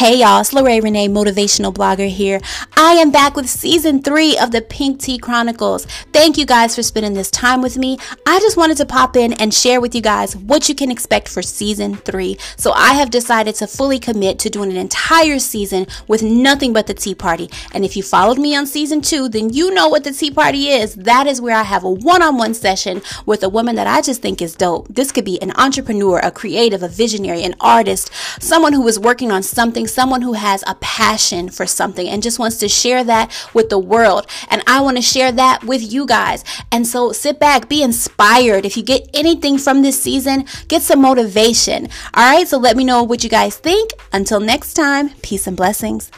Hey y'all, it's Lorraine Renee, motivational blogger here. I am back with season three of the Pink Tea Chronicles. Thank you guys for spending this time with me. I just wanted to pop in and share with you guys what you can expect for season three. So I have decided to fully commit to doing an entire season with nothing but the tea party. And if you followed me on season two, then you know what the tea party is. That is where I have a one-on-one session with a woman that I just think is dope. This could be an entrepreneur, a creative, a visionary, an artist, someone who is working on something, someone who has a passion for something and just wants to share that with the world. And I want to share that with you guys. And so sit back, be inspired. If you get anything from this season, get some motivation. All right. So let me know what you guys think. Until next time, peace and blessings.